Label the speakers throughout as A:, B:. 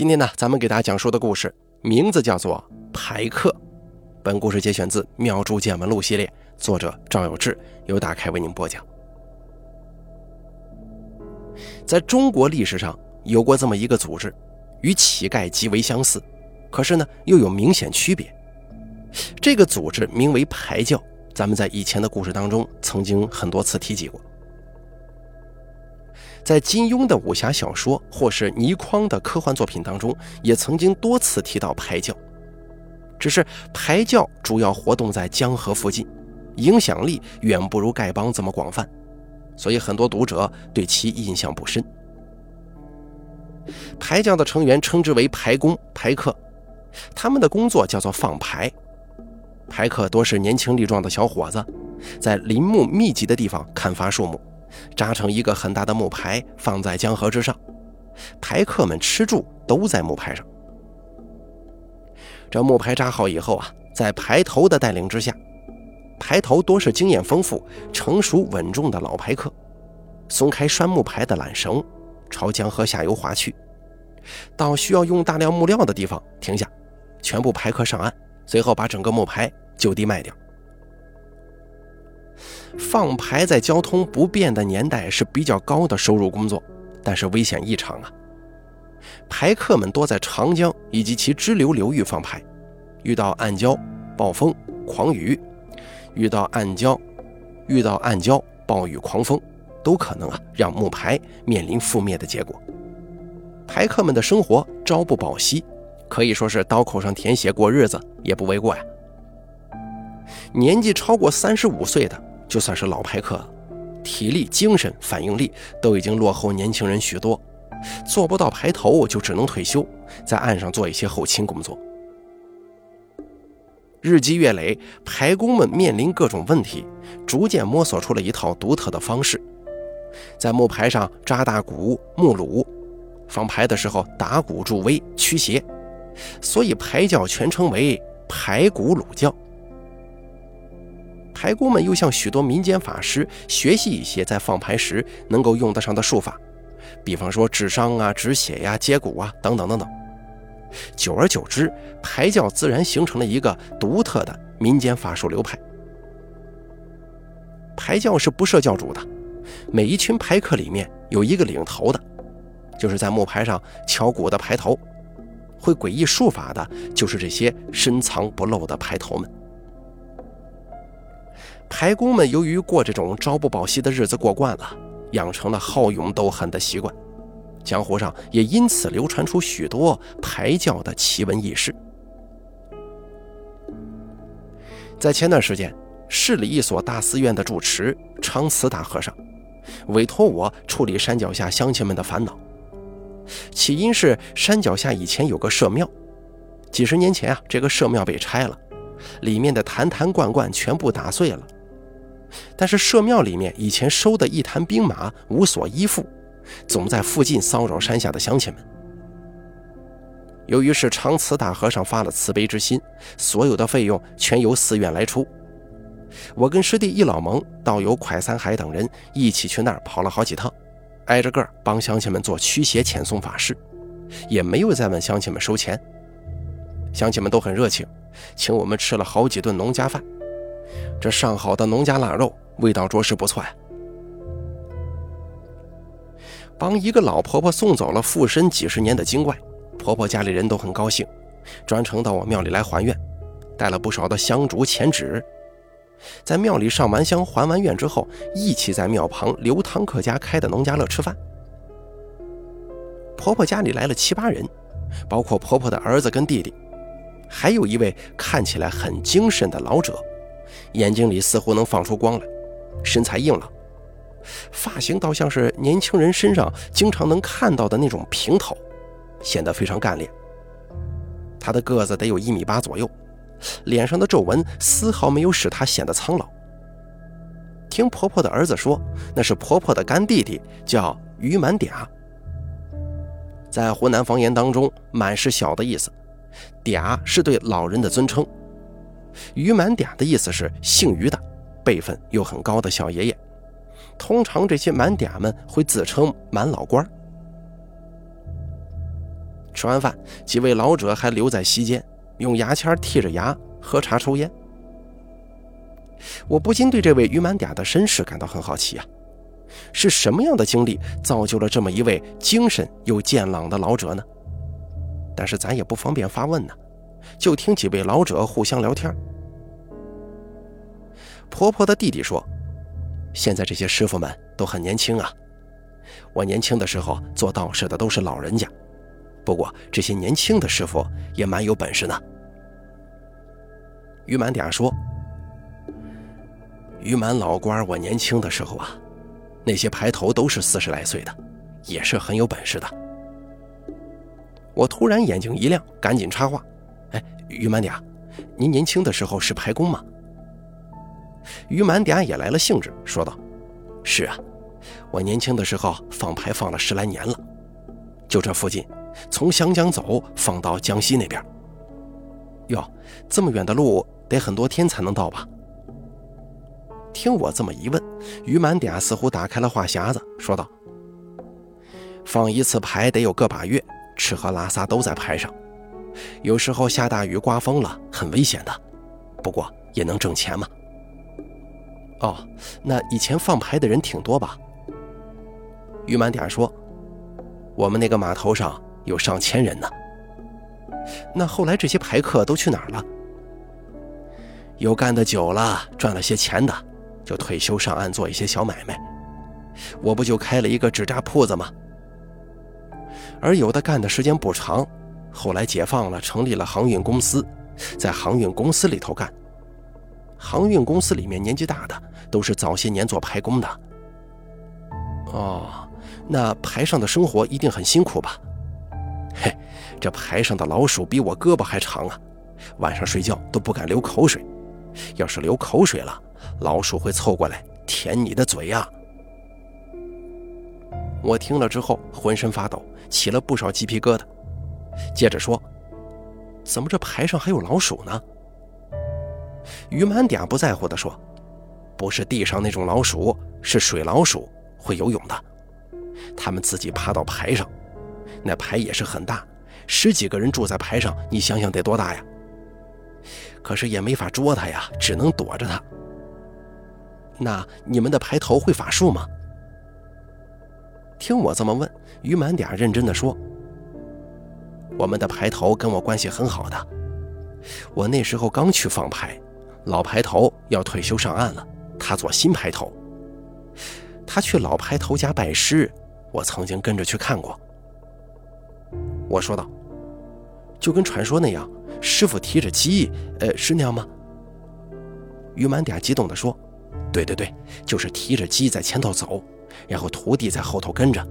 A: 今天呢，咱们给大家讲述的故事名字叫做《排客》。本故事节选自《妙珠见闻录》系列，作者赵有志，由大开为您播讲。在中国历史上，有过这么一个组织，与乞丐极为相似，可是呢，又有明显区别。这个组织名为排教，咱们在以前的故事当中曾经很多次提及过。在金庸的武侠小说或是倪匡的科幻作品当中，也曾经多次提到排教。只是排教主要活动在江河附近，影响力远不如丐帮这么广泛，所以很多读者对其印象不深。排教的成员称之为排工、排客，他们的工作叫做放排。排客多是年轻力壮的小伙子，在林木密集的地方砍伐树木。扎成一个很大的木牌，放在江河之上，排客们吃住都在木牌上。这木牌扎好以后啊，在排头的带领之下，排头多是经验丰富、成熟稳重的老排客，松开拴木牌的缆绳，朝江河下游划去，到需要用大量木料的地方停下，全部排客上岸，随后把整个木牌就地卖掉。放牌在交通不便的年代是比较高的收入工作，但是危险异常啊！牌客们多在长江以及其支流流域放牌，遇到暗礁、暴风、狂雨，遇到暗礁、遇到暗礁、暴雨、狂风，都可能啊让木牌面临覆灭的结果。牌客们的生活朝不保夕，可以说是刀口上舔血过日子也不为过呀。年纪超过三十五岁的。就算是老牌客，体力、精神、反应力都已经落后年轻人许多，做不到排头就只能退休，在岸上做一些后勤工作。日积月累，排工们面临各种问题，逐渐摸索出了一套独特的方式，在木牌上扎大鼓、木橹，放牌的时候打鼓助威驱邪，所以排教全称为排鼓鲁教。排工们又向许多民间法师学习一些在放牌时能够用得上的术法，比方说治伤啊、止血呀、接骨啊等等等等。久而久之，排教自然形成了一个独特的民间法术流派。排教是不设教主的，每一群排客里面有一个领头的，就是在木牌上敲鼓的排头，会诡异术法的，就是这些深藏不露的排头们。排工们由于过这种朝不保夕的日子过惯了，养成了好勇斗狠的习惯，江湖上也因此流传出许多排教的奇闻异事。在前段时间，市里一所大寺院的住持昌慈大和尚委托我处理山脚下乡亲们的烦恼。起因是山脚下以前有个社庙，几十年前啊，这个社庙被拆了，里面的坛坛罐罐全部打碎了。但是社庙里面以前收的一坛兵马无所依附，总在附近骚扰山下的乡亲们。由于是长慈大和尚发了慈悲之心，所有的费用全由寺院来出。我跟师弟一老蒙、道友蒯三海等人一起去那儿跑了好几趟，挨着个帮乡亲们做驱邪遣送法事，也没有再问乡亲们收钱。乡亲们都很热情，请我们吃了好几顿农家饭。这上好的农家腊肉，味道着实不错呀。帮一个老婆婆送走了附身几十年的精怪，婆婆家里人都很高兴，专程到我庙里来还愿，带了不少的香烛钱纸。在庙里上完香还完愿之后，一起在庙旁刘堂客家开的农家乐吃饭。婆婆家里来了七八人，包括婆婆的儿子跟弟弟，还有一位看起来很精神的老者。眼睛里似乎能放出光来，身材硬朗，发型倒像是年轻人身上经常能看到的那种平头，显得非常干练。他的个子得有一米八左右，脸上的皱纹丝毫没有使他显得苍老。听婆婆的儿子说，那是婆婆的干弟弟，叫于满嗲。在湖南方言当中，“满”是小的意思，“嗲”是对老人的尊称。于满嗲的意思是姓于的，辈分又很高的小爷爷。通常这些满嗲们会自称满老官吃完饭，几位老者还留在席间，用牙签剔着牙喝茶抽烟。我不禁对这位于满嗲的身世感到很好奇啊，是什么样的经历造就了这么一位精神又健朗的老者呢？但是咱也不方便发问呢，就听几位老者互相聊天。婆婆的弟弟说：“现在这些师傅们都很年轻啊，我年轻的时候做道士的都是老人家。”不过这些年轻的师傅也蛮有本事的。于满点说：“于满老官，我年轻的时候啊，那些排头都是四十来岁的，也是很有本事的。”我突然眼睛一亮，赶紧插话：“，于满嗲，您年轻的时候是排工吗？”于满嗲也来了兴致，说道：“是啊，我年轻的时候放牌放了十来年了，就这附近。”从湘江走，放到江西那边。哟，这么远的路，得很多天才能到吧？听我这么一问，于满嗲似乎打开了话匣子，说道：“放一次牌得有个把月，吃喝拉撒都在牌上。有时候下大雨、刮风了，很危险的。不过也能挣钱嘛。”哦，那以前放牌的人挺多吧？于满点说：“我们那个码头上。”有上千人呢。那后来这些牌客都去哪儿了？有干得久了，赚了些钱的，就退休上岸做一些小买卖。我不就开了一个纸扎铺子吗？而有的干的时间不长，后来解放了，成立了航运公司，在航运公司里头干。航运公司里面年纪大的，都是早些年做排工的。哦，那排上的生活一定很辛苦吧？嘿，这排上的老鼠比我胳膊还长啊！晚上睡觉都不敢流口水，要是流口水了，老鼠会凑过来舔你的嘴呀！我听了之后浑身发抖，起了不少鸡皮疙瘩。接着说：“怎么这牌上还有老鼠呢？”于满点不在乎地说：“不是地上那种老鼠，是水老鼠，会游泳的。他们自己爬到牌上。”那牌也是很大，十几个人住在牌上，你想想得多大呀？可是也没法捉他呀，只能躲着他。那你们的牌头会法术吗？听我这么问，于满点认真的说：“我们的牌头跟我关系很好的，我那时候刚去放牌，老牌头要退休上岸了，他做新牌头，他去老牌头家拜师，我曾经跟着去看过。”我说道：“就跟传说那样，师傅提着鸡，呃，是那样吗？”于满点激动地说：“对对对，就是提着鸡在前头走，然后徒弟在后头跟着。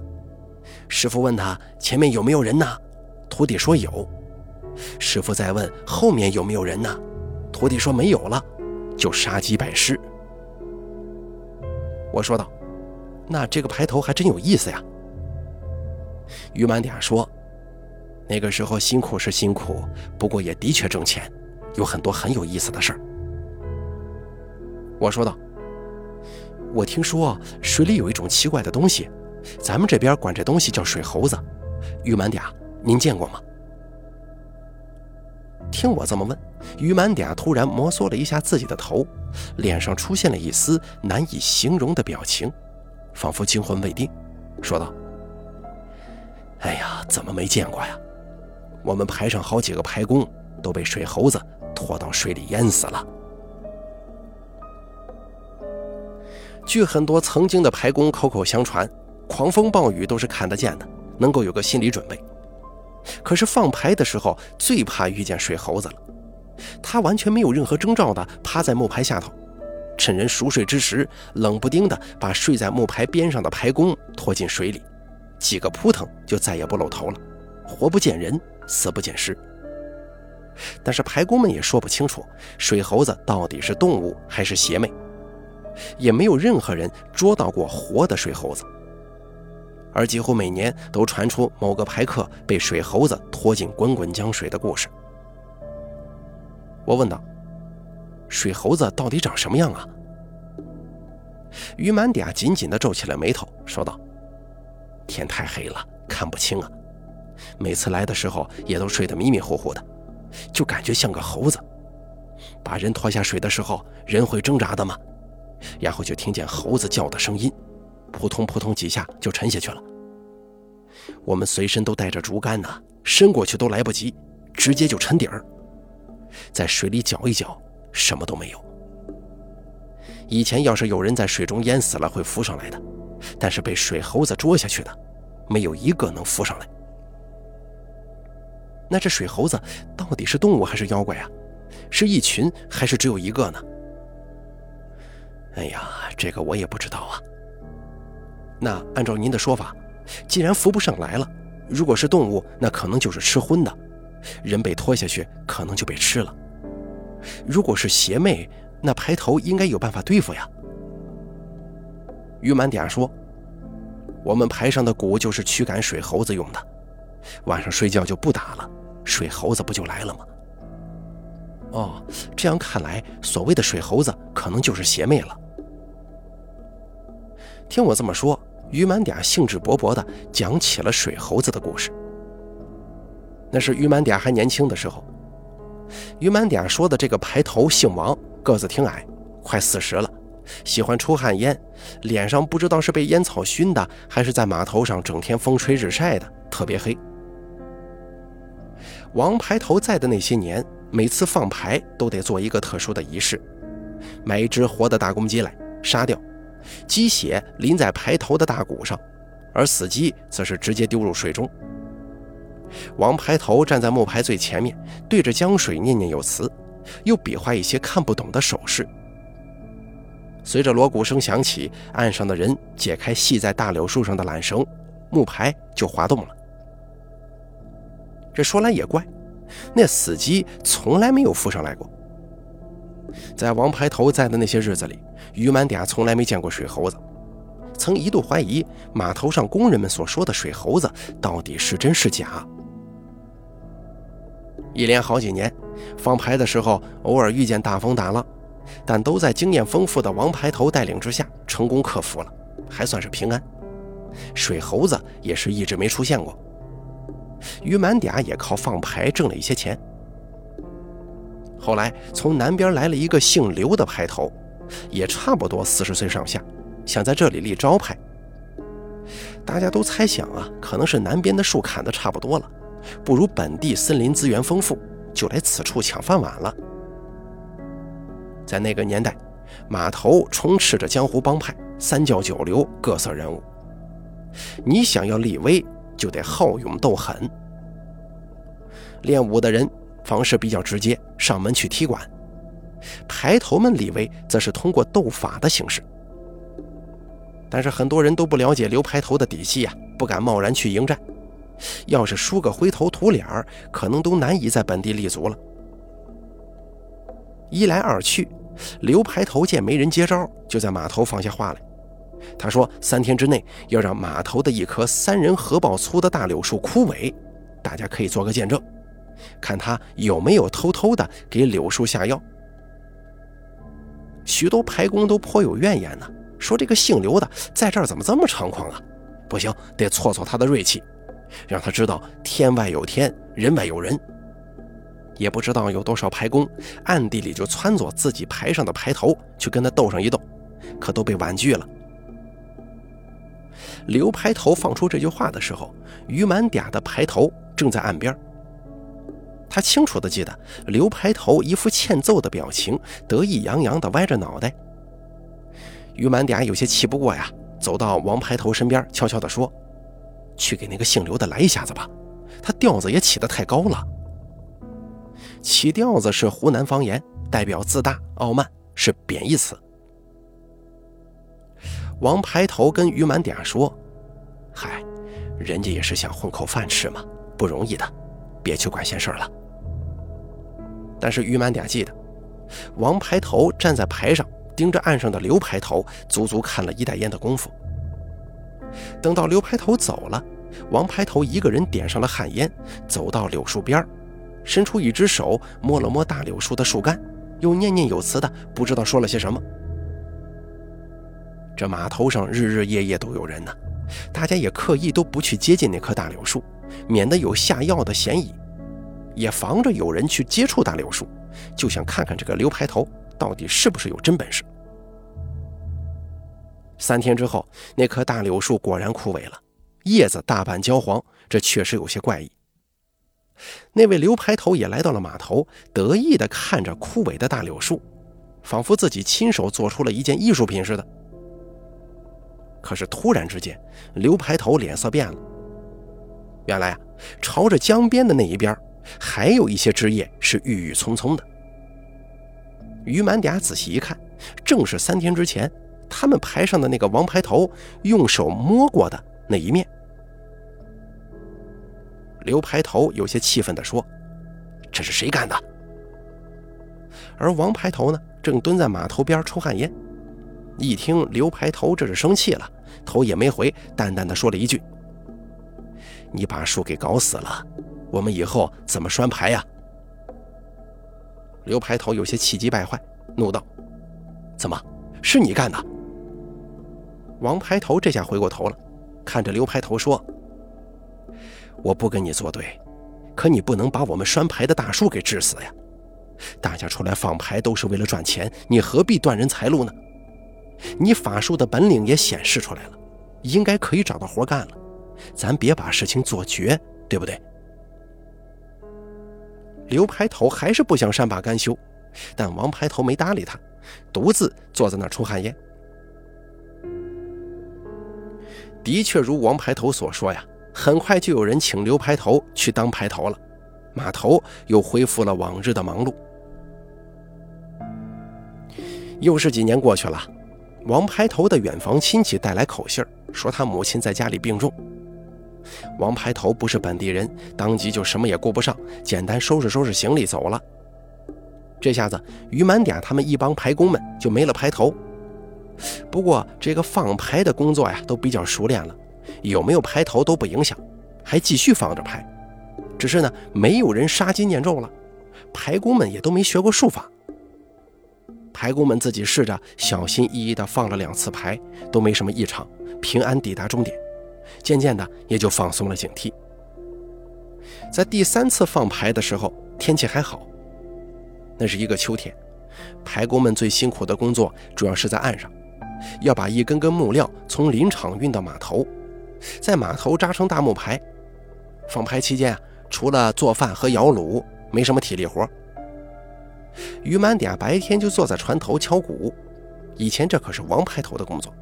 A: 师傅问他前面有没有人呢？徒弟说有。师傅再问后面有没有人呢？徒弟说没有了，就杀鸡拜师。”我说道：“那这个牌头还真有意思呀。”于满嗲说。那个时候辛苦是辛苦，不过也的确挣钱，有很多很有意思的事儿。我说道：“我听说水里有一种奇怪的东西，咱们这边管这东西叫水猴子。于满嗲，您见过吗？”听我这么问，于满嗲突然摩挲了一下自己的头，脸上出现了一丝难以形容的表情，仿佛惊魂未定，说道：“哎呀，怎么没见过呀？”我们排上好几个排工都被水猴子拖到水里淹死了。据很多曾经的排工口口相传，狂风暴雨都是看得见的，能够有个心理准备。可是放牌的时候最怕遇见水猴子了，他完全没有任何征兆的趴在木牌下头，趁人熟睡之时，冷不丁的把睡在木牌边上的牌工拖进水里，几个扑腾就再也不露头了，活不见人。死不见尸，但是牌工们也说不清楚水猴子到底是动物还是邪魅，也没有任何人捉到过活的水猴子，而几乎每年都传出某个排客被水猴子拖进滚滚江水的故事。我问道：“水猴子到底长什么样啊？”于满嗲紧紧地皱起了眉头，说道：“天太黑了，看不清啊。”每次来的时候也都睡得迷迷糊糊的，就感觉像个猴子。把人拖下水的时候，人会挣扎的吗？然后就听见猴子叫的声音，扑通扑通几下就沉下去了。我们随身都带着竹竿呢，伸过去都来不及，直接就沉底儿。在水里搅一搅，什么都没有。以前要是有人在水中淹死了，会浮上来的，但是被水猴子捉下去的，没有一个能浮上来。那这水猴子到底是动物还是妖怪啊？是一群还是只有一个呢？哎呀，这个我也不知道啊。那按照您的说法，既然浮不上来了，如果是动物，那可能就是吃荤的；人被拖下去，可能就被吃了。如果是邪魅，那排头应该有办法对付呀。于满点说：“我们排上的鼓就是驱赶水猴子用的，晚上睡觉就不打了，水猴子不就来了吗？”哦，这样看来，所谓的水猴子可能就是邪魅了。听我这么说，于满点兴致勃勃地讲起了水猴子的故事。那是于满点还年轻的时候。于满点说的这个排头姓王，个子挺矮，快四十了，喜欢出旱烟，脸上不知道是被烟草熏的，还是在码头上整天风吹日晒的，特别黑。王排头在的那些年。每次放牌都得做一个特殊的仪式，买一只活的大公鸡来杀掉，鸡血淋在排头的大鼓上，而死鸡则是直接丢入水中。王排头站在木牌最前面，对着江水念念有词，又比划一些看不懂的手势。随着锣鼓声响起，岸上的人解开系在大柳树上的缆绳，木牌就滑动了。这说来也怪。那死鸡从来没有浮上来过。在王牌头在的那些日子里，于满嗲从来没见过水猴子，曾一度怀疑码头上工人们所说的水猴子到底是真是假。一连好几年，放牌的时候偶尔遇见大风大浪，但都在经验丰富的王牌头带领之下成功克服了，还算是平安。水猴子也是一直没出现过。于满嗲也靠放牌挣了一些钱。后来从南边来了一个姓刘的牌头，也差不多四十岁上下，想在这里立招牌。大家都猜想啊，可能是南边的树砍得差不多了，不如本地森林资源丰富，就来此处抢饭碗了。在那个年代，码头充斥着江湖帮派、三教九流、各色人物，你想要立威。就得好勇斗狠。练武的人方式比较直接，上门去踢馆；排头们李威，则是通过斗法的形式。但是很多人都不了解刘排头的底细呀，不敢贸然去迎战。要是输个灰头土脸儿，可能都难以在本地立足了。一来二去，刘排头见没人接招，就在码头放下话来。他说：“三天之内要让码头的一棵三人合抱粗的大柳树枯萎，大家可以做个见证，看他有没有偷偷的给柳树下药。”许多排工都颇有怨言呢，说这个姓刘的在这儿怎么这么猖狂啊？不行，得挫挫他的锐气，让他知道天外有天，人外有人。也不知道有多少排工暗地里就撺掇自己排上的排头去跟他斗上一斗，可都被婉拒了。刘排头放出这句话的时候，于满嗲的排头正在岸边。他清楚地记得刘排头一副欠揍的表情，得意洋洋地歪着脑袋。于满点有些气不过呀，走到王排头身边，悄悄地说：“去给那个姓刘的来一下子吧，他调子也起得太高了。起调子是湖南方言，代表自大傲慢，是贬义词。”王排头跟于满点说：“嗨，人家也是想混口饭吃嘛，不容易的，别去管闲事了。”但是于满点记得，王排头站在牌上盯着岸上的刘排头，足足看了一袋烟的功夫。等到刘排头走了，王排头一个人点上了旱烟，走到柳树边伸出一只手摸了摸大柳树的树干，又念念有词的不知道说了些什么。这码头上日日夜夜都有人呢，大家也刻意都不去接近那棵大柳树，免得有下药的嫌疑，也防着有人去接触大柳树，就想看看这个刘排头到底是不是有真本事。三天之后，那棵大柳树果然枯萎了，叶子大半焦黄，这确实有些怪异。那位刘排头也来到了码头，得意地看着枯萎的大柳树，仿佛自己亲手做出了一件艺术品似的。可是突然之间，刘排头脸色变了。原来啊，朝着江边的那一边，还有一些枝叶是郁郁葱葱的。于满嗲仔细一看，正是三天之前。他们排上的那个王牌头用手摸过的那一面，刘排头有些气愤地说：“这是谁干的？”而王牌头呢，正蹲在码头边抽旱烟。一听刘排头这是生气了，头也没回，淡淡的说了一句：“你把树给搞死了，我们以后怎么拴牌呀？”刘排头有些气急败坏，怒道：“怎么是你干的？”王排头这下回过头了，看着刘排头说：“我不跟你作对，可你不能把我们拴牌的大叔给治死呀！大家出来放牌都是为了赚钱，你何必断人财路呢？你法术的本领也显示出来了，应该可以找到活干了。咱别把事情做绝，对不对？”刘排头还是不想善罢甘休，但王排头没搭理他，独自坐在那儿抽旱烟。的确如王排头所说呀，很快就有人请刘排头去当排头了，码头又恢复了往日的忙碌。又是几年过去了，王排头的远房亲戚带来口信说他母亲在家里病重。王牌头不是本地人，当即就什么也顾不上，简单收拾收拾行李走了。这下子于满点他们一帮排工们就没了排头。不过这个放牌的工作呀，都比较熟练了，有没有牌头都不影响，还继续放着牌。只是呢，没有人杀鸡念咒了，牌工们也都没学过术法。牌工们自己试着小心翼翼地放了两次牌，都没什么异常，平安抵达终点。渐渐的，也就放松了警惕。在第三次放牌的时候，天气还好，那是一个秋天，牌工们最辛苦的工作主要是在岸上。要把一根根木料从林场运到码头，在码头扎成大木牌。放牌期间啊，除了做饭和摇橹，没什么体力活。于满点白天就坐在船头敲鼓，以前这可是王牌头的工作。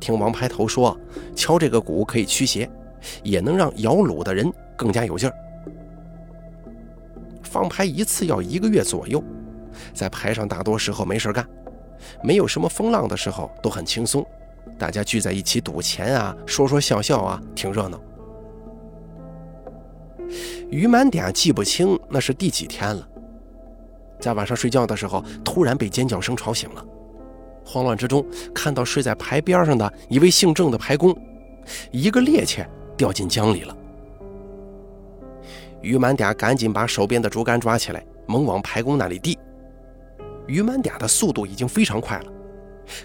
A: 听王排头说，敲这个鼓可以驱邪，也能让摇橹的人更加有劲儿。放牌一次要一个月左右，在牌上大多时候没事干。没有什么风浪的时候都很轻松，大家聚在一起赌钱啊，说说笑笑啊，挺热闹。于满点记不清那是第几天了，在晚上睡觉的时候，突然被尖叫声吵醒了，慌乱之中看到睡在牌边上的一位姓郑的牌工，一个趔趄掉进江里了。于满点赶紧把手边的竹竿抓起来，猛往牌工那里递。于满嗲的速度已经非常快了，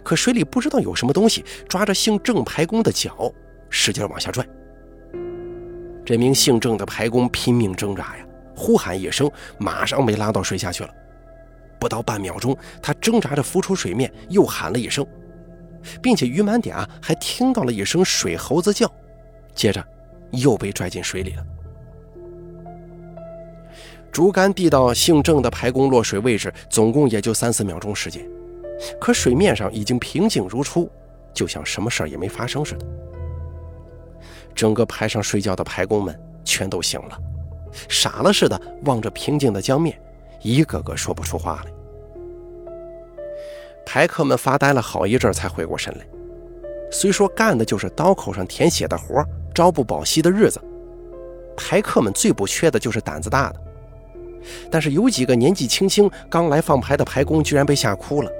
A: 可水里不知道有什么东西抓着姓郑排工的脚，使劲往下拽。这名姓郑的排工拼命挣扎呀，呼喊一声，马上被拉到水下去了。不到半秒钟，他挣扎着浮出水面，又喊了一声，并且于满点啊还听到了一声水猴子叫，接着又被拽进水里了。竹竿递到姓郑的排工落水位置，总共也就三四秒钟时间，可水面上已经平静如初，就像什么事儿也没发生似的。整个排上睡觉的排工们全都醒了，傻了似的望着平静的江面，一个个说不出话来。排客们发呆了好一阵才回过神来，虽说干的就是刀口上舔血的活，朝不保夕的日子，排客们最不缺的就是胆子大的。但是有几个年纪轻轻刚来放牌的牌工居然被吓哭了。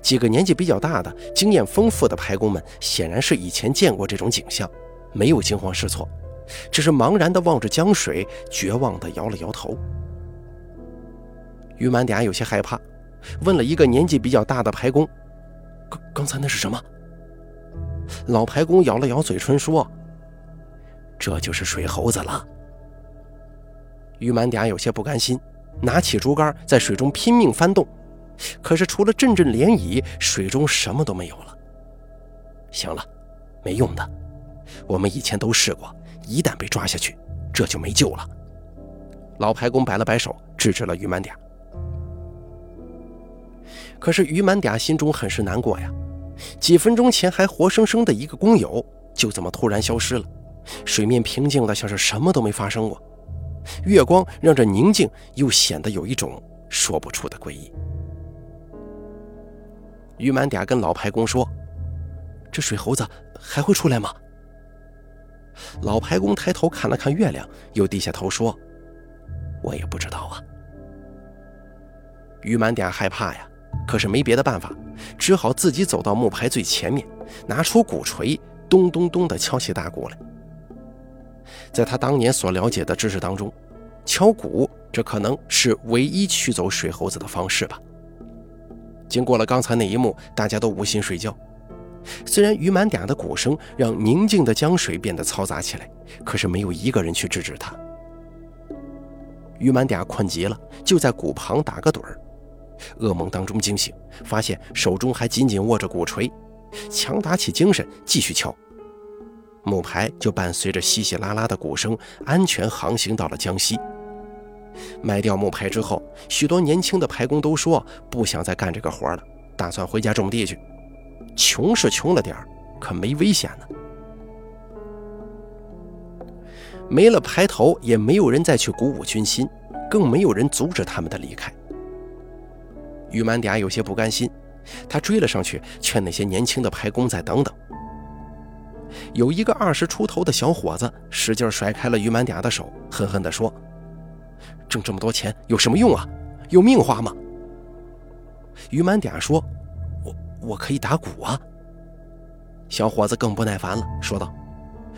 A: 几个年纪比较大的、经验丰富的牌工们显然是以前见过这种景象，没有惊慌失措，只是茫然地望着江水，绝望地摇了摇头。于满嗲有些害怕，问了一个年纪比较大的牌工：“刚刚才那是什么？”老牌工咬了咬嘴唇说：“这就是水猴子了。于满嗲有些不甘心，拿起竹竿在水中拼命翻动，可是除了阵阵涟漪，水中什么都没有了。行了，没用的，我们以前都试过，一旦被抓下去，这就没救了。老排工摆了摆手，制止了于满嗲。可是于满嗲心中很是难过呀，几分钟前还活生生的一个工友，就这么突然消失了。水面平静的像是什么都没发生过，月光让这宁静又显得有一种说不出的诡异。于满嗲跟老排工说：“这水猴子还会出来吗？”老排工抬头看了看月亮，又低下头说：“我也不知道啊。”于满嗲害怕呀。可是没别的办法，只好自己走到木牌最前面，拿出鼓槌，咚咚咚地敲起大鼓来。在他当年所了解的知识当中，敲鼓这可能是唯一驱走水猴子的方式吧。经过了刚才那一幕，大家都无心睡觉。虽然于满嗲的鼓声让宁静的江水变得嘈杂起来，可是没有一个人去制止他。于满嗲困极了，就在鼓旁打个盹儿。噩梦当中惊醒，发现手中还紧紧握着鼓槌，强打起精神继续敲。木牌就伴随着稀稀拉拉的鼓声，安全航行到了江西。卖掉木牌之后，许多年轻的牌工都说不想再干这个活了，打算回家种地去。穷是穷了点儿，可没危险呢。没了牌头，也没有人再去鼓舞军心，更没有人阻止他们的离开。于满嗲有些不甘心，他追了上去，劝那些年轻的排工再等等。有一个二十出头的小伙子使劲甩开了于满嗲的手，狠狠地说：“挣这么多钱有什么用啊？有命花吗？”于满嗲说：“我我可以打鼓啊。”小伙子更不耐烦了，说道：“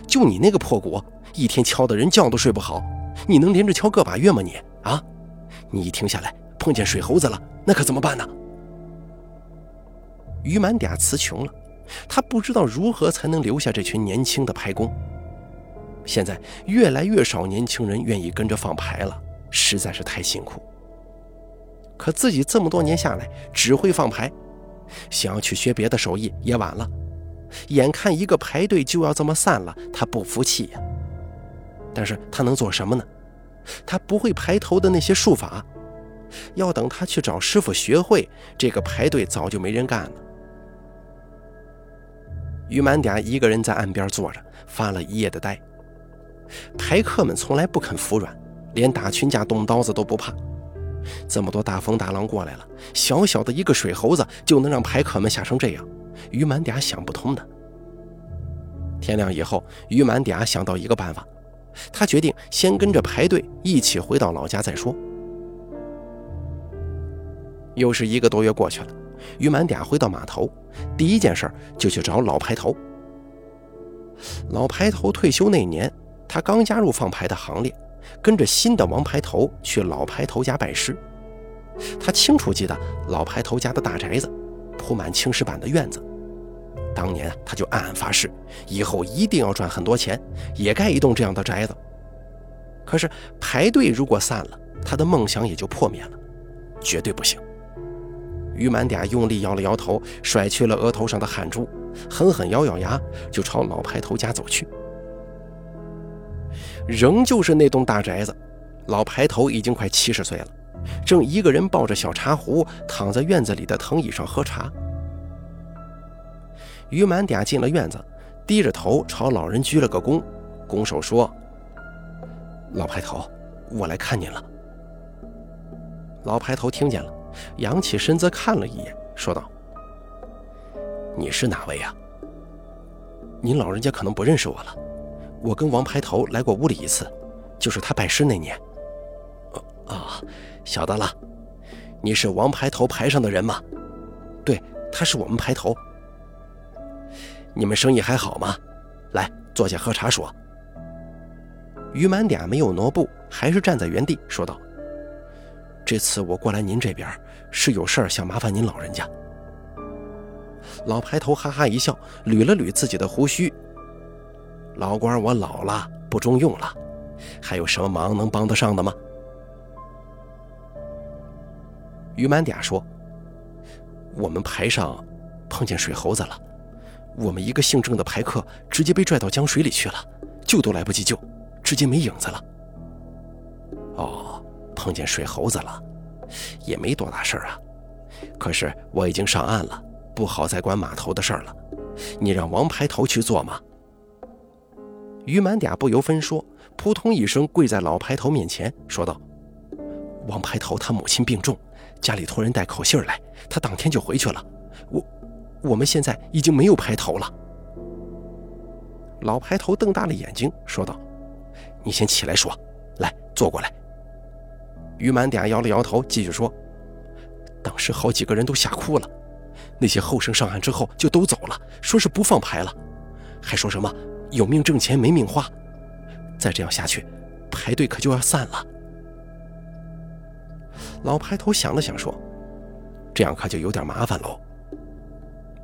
A: 就你那个破鼓，一天敲的人觉都睡不好，你能连着敲个把月吗？你啊，你一停下来。”碰见水猴子了，那可怎么办呢？于满嗲词穷了，他不知道如何才能留下这群年轻的牌工。现在越来越少年轻人愿意跟着放牌了，实在是太辛苦。可自己这么多年下来只会放牌，想要去学别的手艺也晚了。眼看一个排队就要这么散了，他不服气呀。但是他能做什么呢？他不会排头的那些术法。要等他去找师傅学会，这个排队早就没人干了。于满嗲一个人在岸边坐着，发了一夜的呆。排客们从来不肯服软，连打群架动刀子都不怕。这么多大风大浪过来了，小小的一个水猴子就能让排客们吓成这样，于满嗲想不通的。天亮以后，于满嗲想到一个办法，他决定先跟着排队一起回到老家再说。又是一个多月过去了，于满嗲回到码头，第一件事就去找老排头。老排头退休那年，他刚加入放牌的行列，跟着新的王排头去老排头家拜师。他清楚记得老排头家的大宅子，铺满青石板的院子。当年他就暗暗发誓，以后一定要赚很多钱，也盖一栋这样的宅子。可是排队如果散了，他的梦想也就破灭了，绝对不行。于满嗲用力摇了摇头，甩去了额头上的汗珠，狠狠咬咬牙，就朝老排头家走去。仍旧是那栋大宅子，老排头已经快七十岁了，正一个人抱着小茶壶躺在院子里的藤椅上喝茶。于满嗲进了院子，低着头朝老人鞠了个躬，拱手说：“老排头，我来看您了。”老排头听见了。仰起身子看了一眼，说道：“你是哪位呀？您老人家可能不认识我了。我跟王排头来过屋里一次，就是他拜师那年。哦啊，晓得了，你是王排头牌上的人吗？对，他是我们排头。你们生意还好吗？来，坐下喝茶说。”于满点没有挪步，还是站在原地，说道。这次我过来您这边是有事儿想麻烦您老人家。老排头哈哈一笑，捋了捋自己的胡须。老官，我老了，不中用了，还有什么忙能帮得上的吗？于满嗲说：“我们排上碰见水猴子了，我们一个姓郑的排客直接被拽到江水里去了，救都来不及救，直接没影子了。”哦，碰见水猴子了，也没多大事儿啊。可是我已经上岸了，不好再管码头的事儿了。你让王排头去做吗？于满嗲不由分说，扑通一声跪在老排头面前，说道：“王排头他母亲病重，家里托人带口信来，他当天就回去了。我，我们现在已经没有排头了。”老排头瞪大了眼睛，说道：“你先起来说，来坐过来。”于满嗲摇了摇头，继续说：“当时好几个人都吓哭了，那些后生上岸之后就都走了，说是不放牌了，还说什么……”有命挣钱没命花，再这样下去，排队可就要散了。老排头想了想说：“这样可就有点麻烦喽。”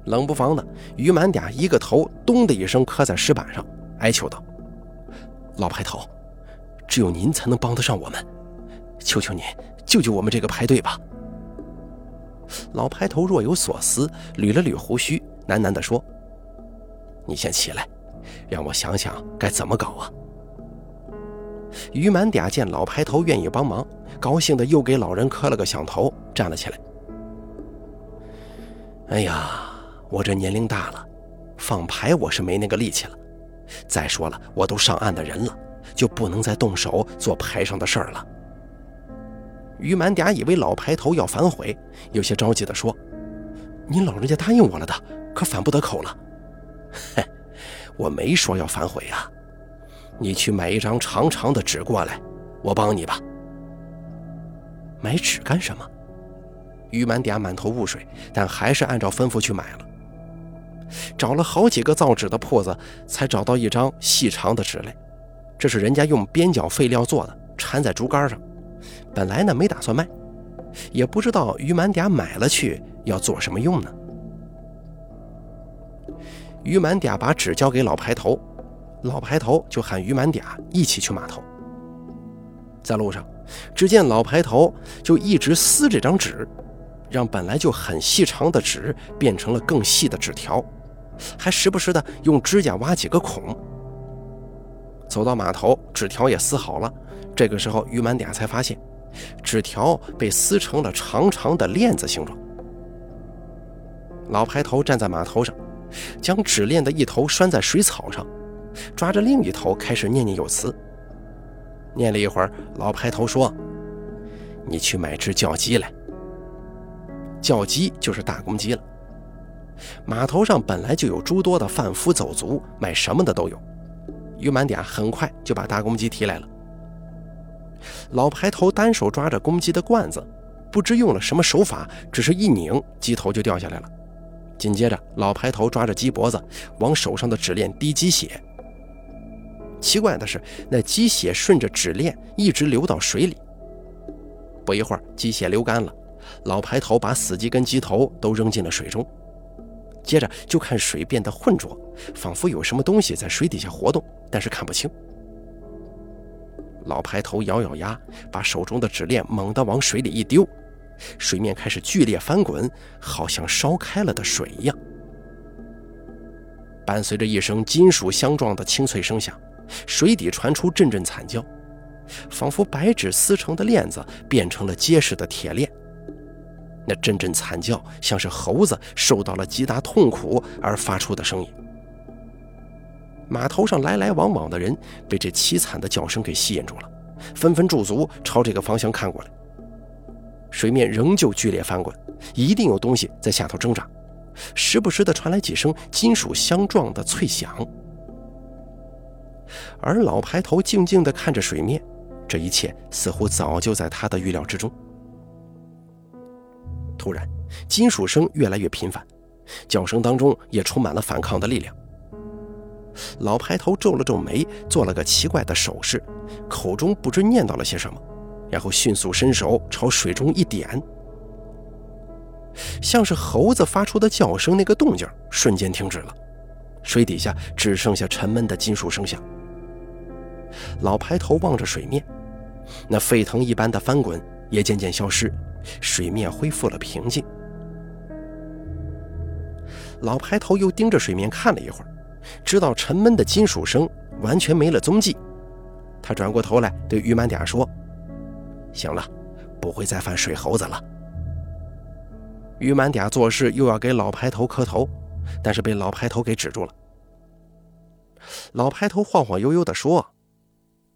A: 冷不防的，于满嗲一个头咚的一声磕在石板上，哀求道：“老排头，只有您才能帮得上我们，求求你救救我们这个排队吧。”老排头若有所思，捋了捋胡须，喃喃地说：“你先起来。”让我想想该怎么搞啊！于满嗲见老排头愿意帮忙，高兴的又给老人磕了个响头，站了起来。哎呀，我这年龄大了，放牌我是没那个力气了。再说了，我都上岸的人了，就不能再动手做牌上的事儿了。于满嗲以为老排头要反悔，有些着急的说：“您老人家答应我了的，可反不得口了。”嘿。我没说要反悔呀，你去买一张长长的纸过来，我帮你吧。买纸干什么？于满嗲满头雾水，但还是按照吩咐去买了。找了好几个造纸的铺子，才找到一张细长的纸来。这是人家用边角废料做的，缠在竹竿上。本来呢没打算卖，也不知道于满嗲买了去要做什么用呢。于满嗲把纸交给老排头，老排头就喊于满嗲一起去码头。在路上，只见老排头就一直撕这张纸，让本来就很细长的纸变成了更细的纸条，还时不时的用指甲挖几个孔。走到码头，纸条也撕好了。这个时候，于满嗲才发现，纸条被撕成了长长的链子形状。老排头站在码头上。将纸链的一头拴在水草上，抓着另一头开始念念有词。念了一会儿，老排头说：“你去买只叫鸡来。叫鸡就是大公鸡了。码头上本来就有诸多的贩夫走卒，卖什么的都有。于满点很快就把大公鸡提来了。老排头单手抓着公鸡的罐子，不知用了什么手法，只是一拧，鸡头就掉下来了。”紧接着，老排头抓着鸡脖子，往手上的纸链滴鸡血。奇怪的是，那鸡血顺着纸链一直流到水里。不一会儿，鸡血流干了，老排头把死鸡跟鸡头都扔进了水中。接着就看水变得浑浊，仿佛有什么东西在水底下活动，但是看不清。老排头咬咬牙，把手中的纸链猛地往水里一丢。水面开始剧烈翻滚，好像烧开了的水一样。伴随着一声金属相撞的清脆声响，水底传出阵阵惨叫，仿佛白纸撕成的链子变成了结实的铁链。那阵阵惨叫像是猴子受到了极大痛苦而发出的声音。码头上来来往往的人被这凄惨的叫声给吸引住了，纷纷驻足朝这个方向看过来。水面仍旧剧烈翻滚，一定有东西在下头挣扎，时不时的传来几声金属相撞的脆响。而老排头静静地看着水面，这一切似乎早就在他的预料之中。突然，金属声越来越频繁，叫声当中也充满了反抗的力量。老排头皱了皱眉，做了个奇怪的手势，口中不知念叨了些什么。然后迅速伸手朝水中一点，像是猴子发出的叫声，那个动静瞬间停止了，水底下只剩下沉闷的金属声响。老排头望着水面，那沸腾一般的翻滚也渐渐消失，水面恢复了平静。老排头又盯着水面看了一会儿，直到沉闷的金属声完全没了踪迹，他转过头来对于满点说：“行了，不会再犯水猴子了。”于满点做事又要给老排头磕头，但是被老排头给止住了。老排头晃晃悠悠地说：“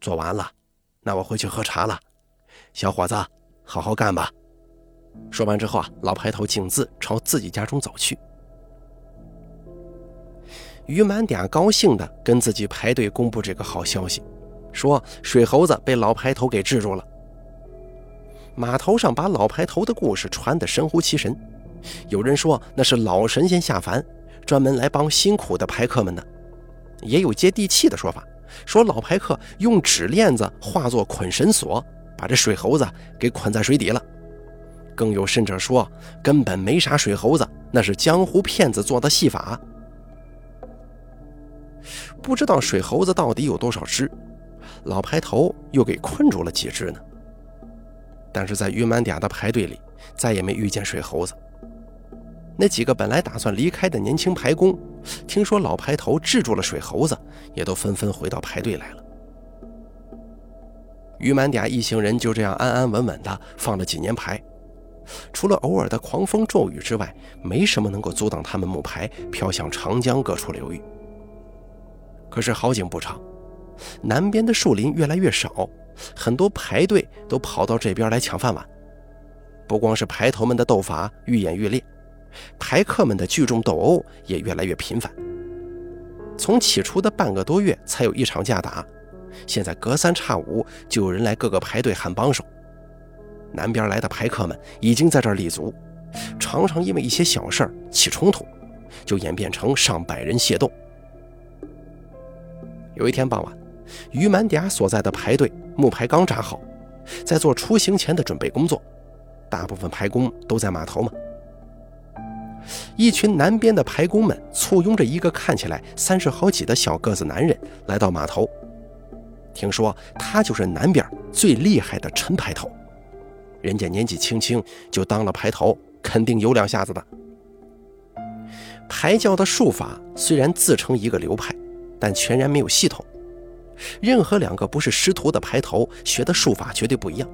A: 做完了，那我回去喝茶了。小伙子，好好干吧。”说完之后啊，老排头径自朝自己家中走去。于满点高兴地跟自己排队公布这个好消息，说水猴子被老排头给治住了。码头上把老排头的故事传得神乎其神。有人说那是老神仙下凡，专门来帮辛苦的排客们的；也有接地气的说法，说老排客用纸链子化作捆绳索，把这水猴子给捆在水底了。更有甚者说，根本没啥水猴子，那是江湖骗子做的戏法。不知道水猴子到底有多少只，老排头又给困住了几只呢？但是在于满嗲的排队里，再也没遇见水猴子。那几个本来打算离开的年轻排工，听说老排头制住了水猴子，也都纷纷回到排队来了。于满嗲一行人就这样安安稳稳的放了几年牌，除了偶尔的狂风骤雨之外，没什么能够阻挡他们木牌飘向长江各处流域。可是好景不长，南边的树林越来越少，很多排队都跑到这边来抢饭碗。不光是排头们的斗法愈演愈烈。排客们的聚众斗殴也越来越频繁。从起初的半个多月才有一场架打，现在隔三差五就有人来各个排队喊帮手。南边来的排客们已经在这儿立足，常常因为一些小事起冲突，就演变成上百人械斗。有一天傍晚，于满嗲所在的排队木排刚扎好，在做出行前的准备工作，大部分排工都在码头嘛。一群南边的排工们簇拥着一个看起来三十好几的小个子男人来到码头。听说他就是南边最厉害的陈排头，人家年纪轻轻就当了排头，肯定有两下子的。排教的术法虽然自成一个流派，但全然没有系统。任何两个不是师徒的排头学的术法绝对不一样，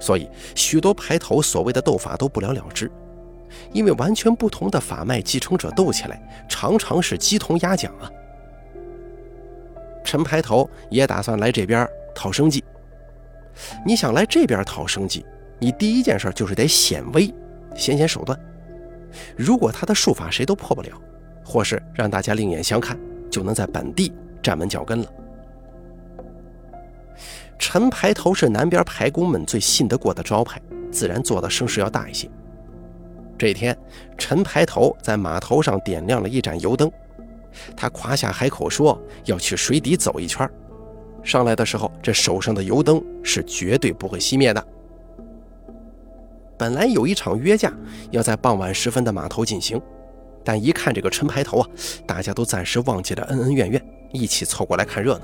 A: 所以许多排头所谓的斗法都不了了之。因为完全不同的法脉继承者斗起来，常常是鸡同鸭讲啊。陈排头也打算来这边讨生计。你想来这边讨生计，你第一件事就是得显威，显显手段。如果他的术法谁都破不了，或是让大家另眼相看，就能在本地站稳脚跟了。陈排头是南边排工们最信得过的招牌，自然做的声势要大一些。这天，陈排头在码头上点亮了一盏油灯，他夸下海口说要去水底走一圈。上来的时候，这手上的油灯是绝对不会熄灭的。本来有一场约架要在傍晚时分的码头进行，但一看这个陈排头啊，大家都暂时忘记了恩恩怨怨，一起凑过来看热闹。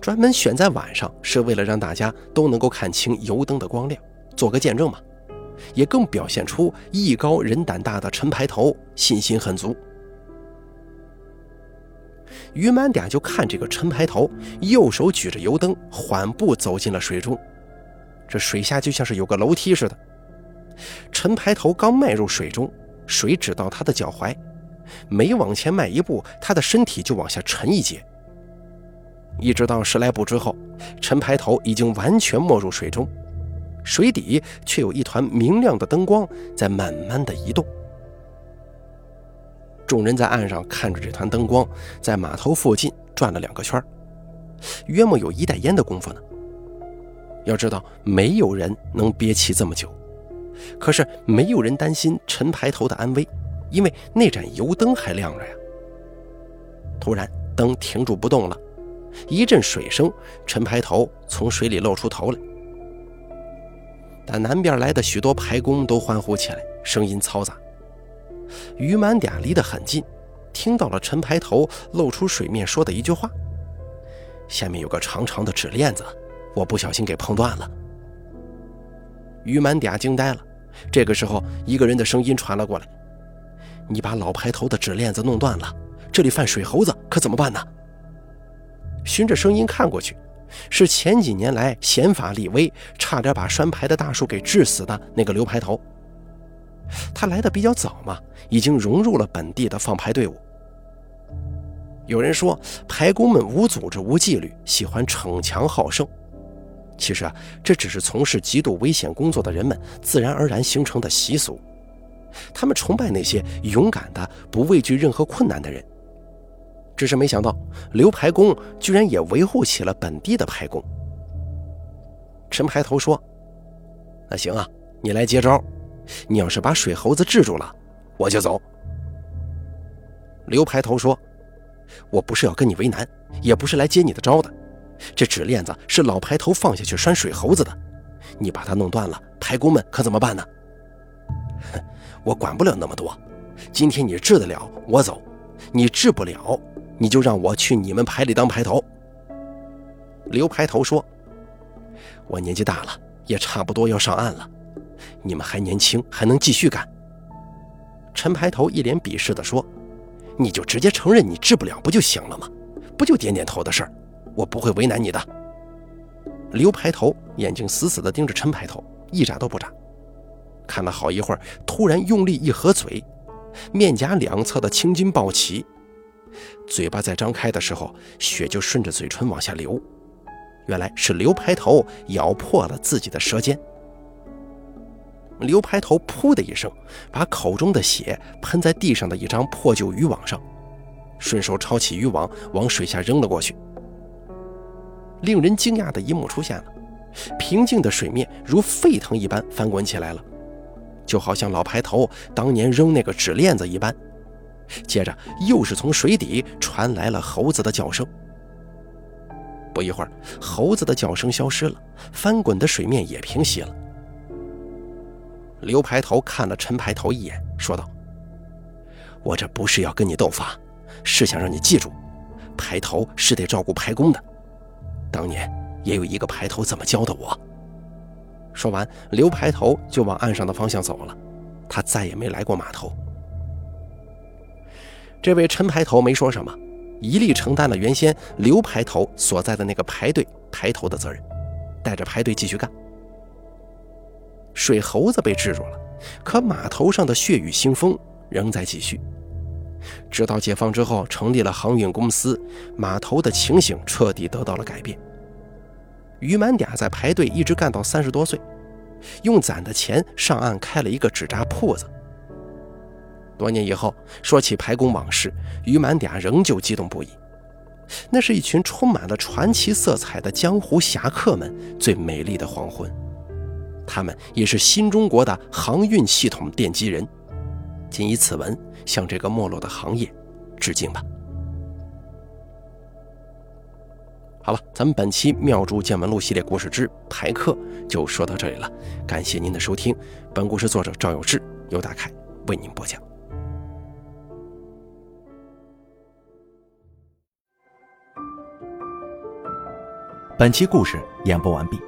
A: 专门选在晚上，是为了让大家都能够看清油灯的光亮，做个见证嘛。也更表现出艺高人胆大的陈排头信心很足。于满点就看这个陈排头，右手举着油灯，缓步走进了水中。这水下就像是有个楼梯似的。陈排头刚迈入水中，水只到他的脚踝，每往前迈一步，他的身体就往下沉一截。一直到十来步之后，陈排头已经完全没入水中。水底却有一团明亮的灯光在慢慢的移动。众人在岸上看着这团灯光，在码头附近转了两个圈约莫有一袋烟的功夫呢。要知道，没有人能憋气这么久。可是没有人担心陈排头的安危，因为那盏油灯还亮着呀。突然，灯停住不动了，一阵水声，陈排头从水里露出头来。但南边来的许多排工都欢呼起来，声音嘈杂。于满嗲离得很近，听到了陈排头露出水面说的一句话，下面有个长长的纸链子，我不小心给碰断了。于满嗲惊呆了。这个时候，一个人的声音传了过来：“你把老牌头的纸链子弄断了，这里犯水猴子，可怎么办呢？”循着声音看过去，是前几年来显法立威，差点把拴牌的大树给治死的那个刘排头。他来的比较早嘛，已经融入了本地的放牌队伍。有人说，排工们无组织、无纪律，喜欢逞强好胜。其实啊，这只是从事极度危险工作的人们自然而然形成的习俗。他们崇拜那些勇敢的、不畏惧任何困难的人。只是没想到，刘排工居然也维护起了本地的排工。陈排头说：“那行啊，你来接招。你要是把水猴子治住了，我就走。”刘排头说：“我不是要跟你为难，也不是来接你的招的。”这纸链子是老牌头放下去拴水猴子的，你把它弄断了，排工们可怎么办呢？我管不了那么多。今天你治得了，我走；你治不了，你就让我去你们排里当排头。刘排头说：“我年纪大了，也差不多要上岸了。你们还年轻，还能继续干。”陈排头一脸鄙视地说：“你就直接承认你治不了不就行了吗？不就点点头的事儿。”我不会为难你的。刘排头眼睛死死地盯着陈排头，一眨都不眨。看了好一会儿，突然用力一合嘴，面颊两侧的青筋暴起，嘴巴在张开的时候，血就顺着嘴唇往下流。原来是刘排头咬破了自己的舌尖。刘排头噗的一声，把口中的血喷在地上的一张破旧渔网上，顺手抄起渔网往水下扔了过去。令人惊讶的一幕出现了，平静的水面如沸腾一般翻滚起来了，就好像老牌头当年扔那个纸链子一般。接着又是从水底传来了猴子的叫声。不一会儿，猴子的叫声消失了，翻滚的水面也平息了。刘排头看了陈排头一眼，说道：“我这不是要跟你斗法，是想让你记住，排头是得照顾排工的。”当年也有一个排头怎么教的我。说完，刘排头就往岸上的方向走了。他再也没来过码头。这位陈排头没说什么，一力承担了原先刘排头所在的那个排队排头的责任，带着排队继续干。水猴子被制住了，可码头上的血雨腥风仍在继续。直到解放之后，成立了航运公司，码头的情形彻底得到了改变。于满嗲在排队一直干到三十多岁，用攒的钱上岸开了一个纸扎铺子。多年以后，说起排工往事，于满嗲仍旧激动不已。那是一群充满了传奇色彩的江湖侠客们最美丽的黄昏，他们也是新中国的航运系统奠基人。仅以此文。向这个没落的行业致敬吧。好了，咱们本期《妙珠见闻录》系列故事之排客就说到这里了，感谢您的收听。本故事作者赵有志，由大凯为您播讲。
B: 本期故事演播完毕。